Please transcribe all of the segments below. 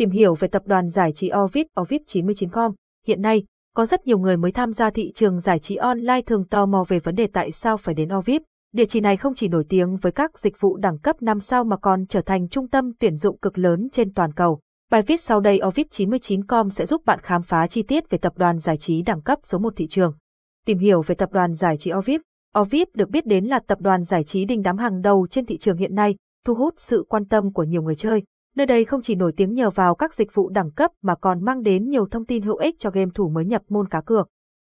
Tìm hiểu về tập đoàn giải trí Ovid Ovid99com, hiện nay, có rất nhiều người mới tham gia thị trường giải trí online thường tò mò về vấn đề tại sao phải đến Ovid. Địa chỉ này không chỉ nổi tiếng với các dịch vụ đẳng cấp 5 sao mà còn trở thành trung tâm tuyển dụng cực lớn trên toàn cầu. Bài viết sau đây Ovid99com sẽ giúp bạn khám phá chi tiết về tập đoàn giải trí đẳng cấp số 1 thị trường. Tìm hiểu về tập đoàn giải trí Ovid. Ovid được biết đến là tập đoàn giải trí đình đám hàng đầu trên thị trường hiện nay, thu hút sự quan tâm của nhiều người chơi. Nơi đây không chỉ nổi tiếng nhờ vào các dịch vụ đẳng cấp mà còn mang đến nhiều thông tin hữu ích cho game thủ mới nhập môn cá cược.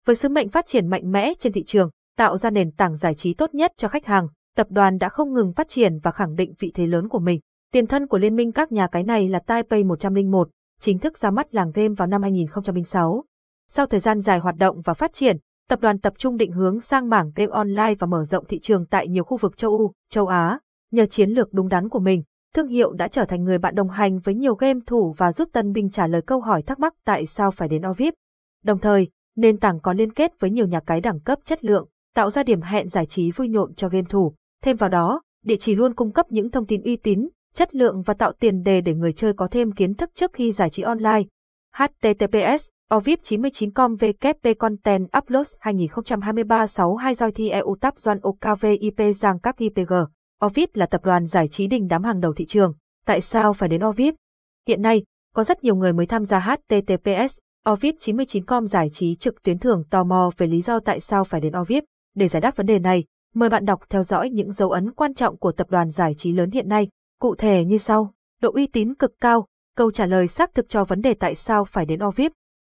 Với sứ mệnh phát triển mạnh mẽ trên thị trường, tạo ra nền tảng giải trí tốt nhất cho khách hàng, tập đoàn đã không ngừng phát triển và khẳng định vị thế lớn của mình. Tiền thân của liên minh các nhà cái này là Taipei 101, chính thức ra mắt làng game vào năm 2006. Sau thời gian dài hoạt động và phát triển, tập đoàn tập trung định hướng sang mảng game online và mở rộng thị trường tại nhiều khu vực châu Âu, châu Á. Nhờ chiến lược đúng đắn của mình, thương hiệu đã trở thành người bạn đồng hành với nhiều game thủ và giúp tân binh trả lời câu hỏi thắc mắc tại sao phải đến Ovip. Đồng thời, nền tảng có liên kết với nhiều nhà cái đẳng cấp chất lượng, tạo ra điểm hẹn giải trí vui nhộn cho game thủ. Thêm vào đó, địa chỉ luôn cung cấp những thông tin uy tín, chất lượng và tạo tiền đề để người chơi có thêm kiến thức trước khi giải trí online. https ovip99com vkp content uploads 2023 62 doi thi eu tap doan okv ip giang các ipg Ovip là tập đoàn giải trí đình đám hàng đầu thị trường. Tại sao phải đến Ovip? Hiện nay, có rất nhiều người mới tham gia HTTPS, Ovip99com giải trí trực tuyến thường tò mò về lý do tại sao phải đến Ovip. Để giải đáp vấn đề này, mời bạn đọc theo dõi những dấu ấn quan trọng của tập đoàn giải trí lớn hiện nay, cụ thể như sau. Độ uy tín cực cao, câu trả lời xác thực cho vấn đề tại sao phải đến Ovip.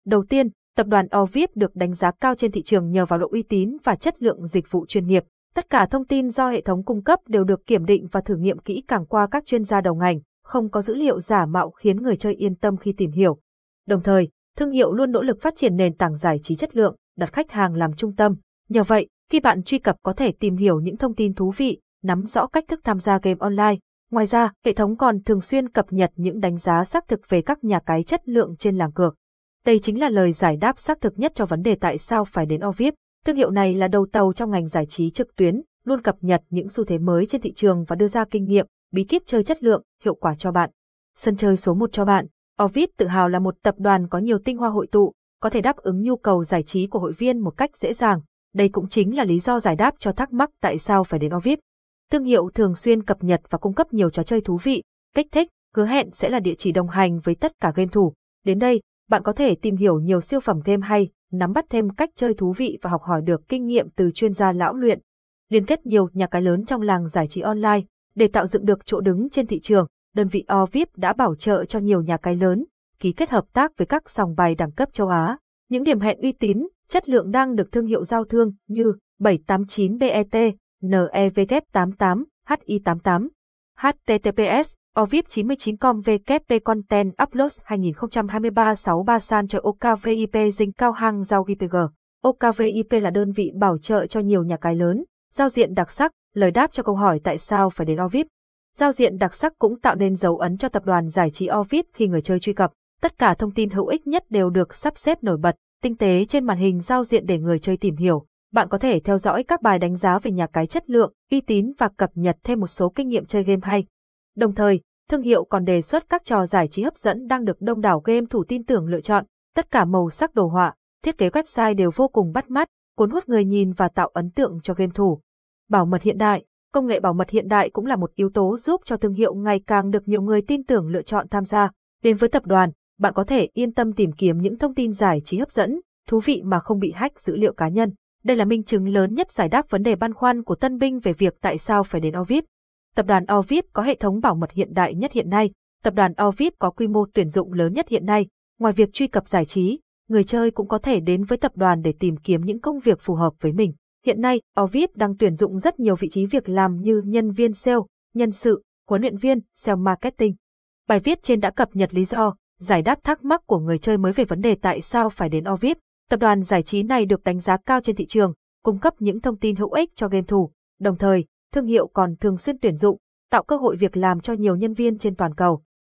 Đầu tiên, tập đoàn Ovip được đánh giá cao trên thị trường nhờ vào độ uy tín và chất lượng dịch vụ chuyên nghiệp. Tất cả thông tin do hệ thống cung cấp đều được kiểm định và thử nghiệm kỹ càng qua các chuyên gia đầu ngành, không có dữ liệu giả mạo khiến người chơi yên tâm khi tìm hiểu. Đồng thời, thương hiệu luôn nỗ lực phát triển nền tảng giải trí chất lượng, đặt khách hàng làm trung tâm. Nhờ vậy, khi bạn truy cập có thể tìm hiểu những thông tin thú vị, nắm rõ cách thức tham gia game online. Ngoài ra, hệ thống còn thường xuyên cập nhật những đánh giá xác thực về các nhà cái chất lượng trên làng cược. Đây chính là lời giải đáp xác thực nhất cho vấn đề tại sao phải đến Ovip. Thương hiệu này là đầu tàu trong ngành giải trí trực tuyến, luôn cập nhật những xu thế mới trên thị trường và đưa ra kinh nghiệm, bí kíp chơi chất lượng, hiệu quả cho bạn. Sân chơi số 1 cho bạn. Ovip tự hào là một tập đoàn có nhiều tinh hoa hội tụ, có thể đáp ứng nhu cầu giải trí của hội viên một cách dễ dàng. Đây cũng chính là lý do giải đáp cho thắc mắc tại sao phải đến Ovip. Thương hiệu thường xuyên cập nhật và cung cấp nhiều trò chơi thú vị, kích thích, hứa hẹn sẽ là địa chỉ đồng hành với tất cả game thủ. Đến đây, bạn có thể tìm hiểu nhiều siêu phẩm game hay, nắm bắt thêm cách chơi thú vị và học hỏi được kinh nghiệm từ chuyên gia lão luyện. Liên kết nhiều nhà cái lớn trong làng giải trí online, để tạo dựng được chỗ đứng trên thị trường, đơn vị Ovip đã bảo trợ cho nhiều nhà cái lớn, ký kết hợp tác với các sòng bài đẳng cấp châu Á. Những điểm hẹn uy tín, chất lượng đang được thương hiệu giao thương như 789BET, NEVK88, HI88, HTTPS, OVIP99com VKP Content Uploads 2023 63 San cho OKVIP dính cao hang giao IPG. OKVIP là đơn vị bảo trợ cho nhiều nhà cái lớn, giao diện đặc sắc, lời đáp cho câu hỏi tại sao phải đến OVIP. Giao diện đặc sắc cũng tạo nên dấu ấn cho tập đoàn giải trí OVIP khi người chơi truy cập. Tất cả thông tin hữu ích nhất đều được sắp xếp nổi bật, tinh tế trên màn hình giao diện để người chơi tìm hiểu. Bạn có thể theo dõi các bài đánh giá về nhà cái chất lượng, uy tín và cập nhật thêm một số kinh nghiệm chơi game hay. Đồng thời, thương hiệu còn đề xuất các trò giải trí hấp dẫn đang được đông đảo game thủ tin tưởng lựa chọn. Tất cả màu sắc đồ họa, thiết kế website đều vô cùng bắt mắt, cuốn hút người nhìn và tạo ấn tượng cho game thủ. Bảo mật hiện đại, công nghệ bảo mật hiện đại cũng là một yếu tố giúp cho thương hiệu ngày càng được nhiều người tin tưởng lựa chọn tham gia. Đến với tập đoàn, bạn có thể yên tâm tìm kiếm những thông tin giải trí hấp dẫn, thú vị mà không bị hack dữ liệu cá nhân. Đây là minh chứng lớn nhất giải đáp vấn đề băn khoăn của tân binh về việc tại sao phải đến OVIP. Tập đoàn OVIP có hệ thống bảo mật hiện đại nhất hiện nay. Tập đoàn OVIP có quy mô tuyển dụng lớn nhất hiện nay. Ngoài việc truy cập giải trí, người chơi cũng có thể đến với tập đoàn để tìm kiếm những công việc phù hợp với mình. Hiện nay, OVIP đang tuyển dụng rất nhiều vị trí việc làm như nhân viên sale, nhân sự, huấn luyện viên, sale marketing. Bài viết trên đã cập nhật lý do, giải đáp thắc mắc của người chơi mới về vấn đề tại sao phải đến OVIP. Tập đoàn giải trí này được đánh giá cao trên thị trường, cung cấp những thông tin hữu ích cho game thủ. Đồng thời, thương hiệu còn thường xuyên tuyển dụng, tạo cơ hội việc làm cho nhiều nhân viên trên toàn cầu.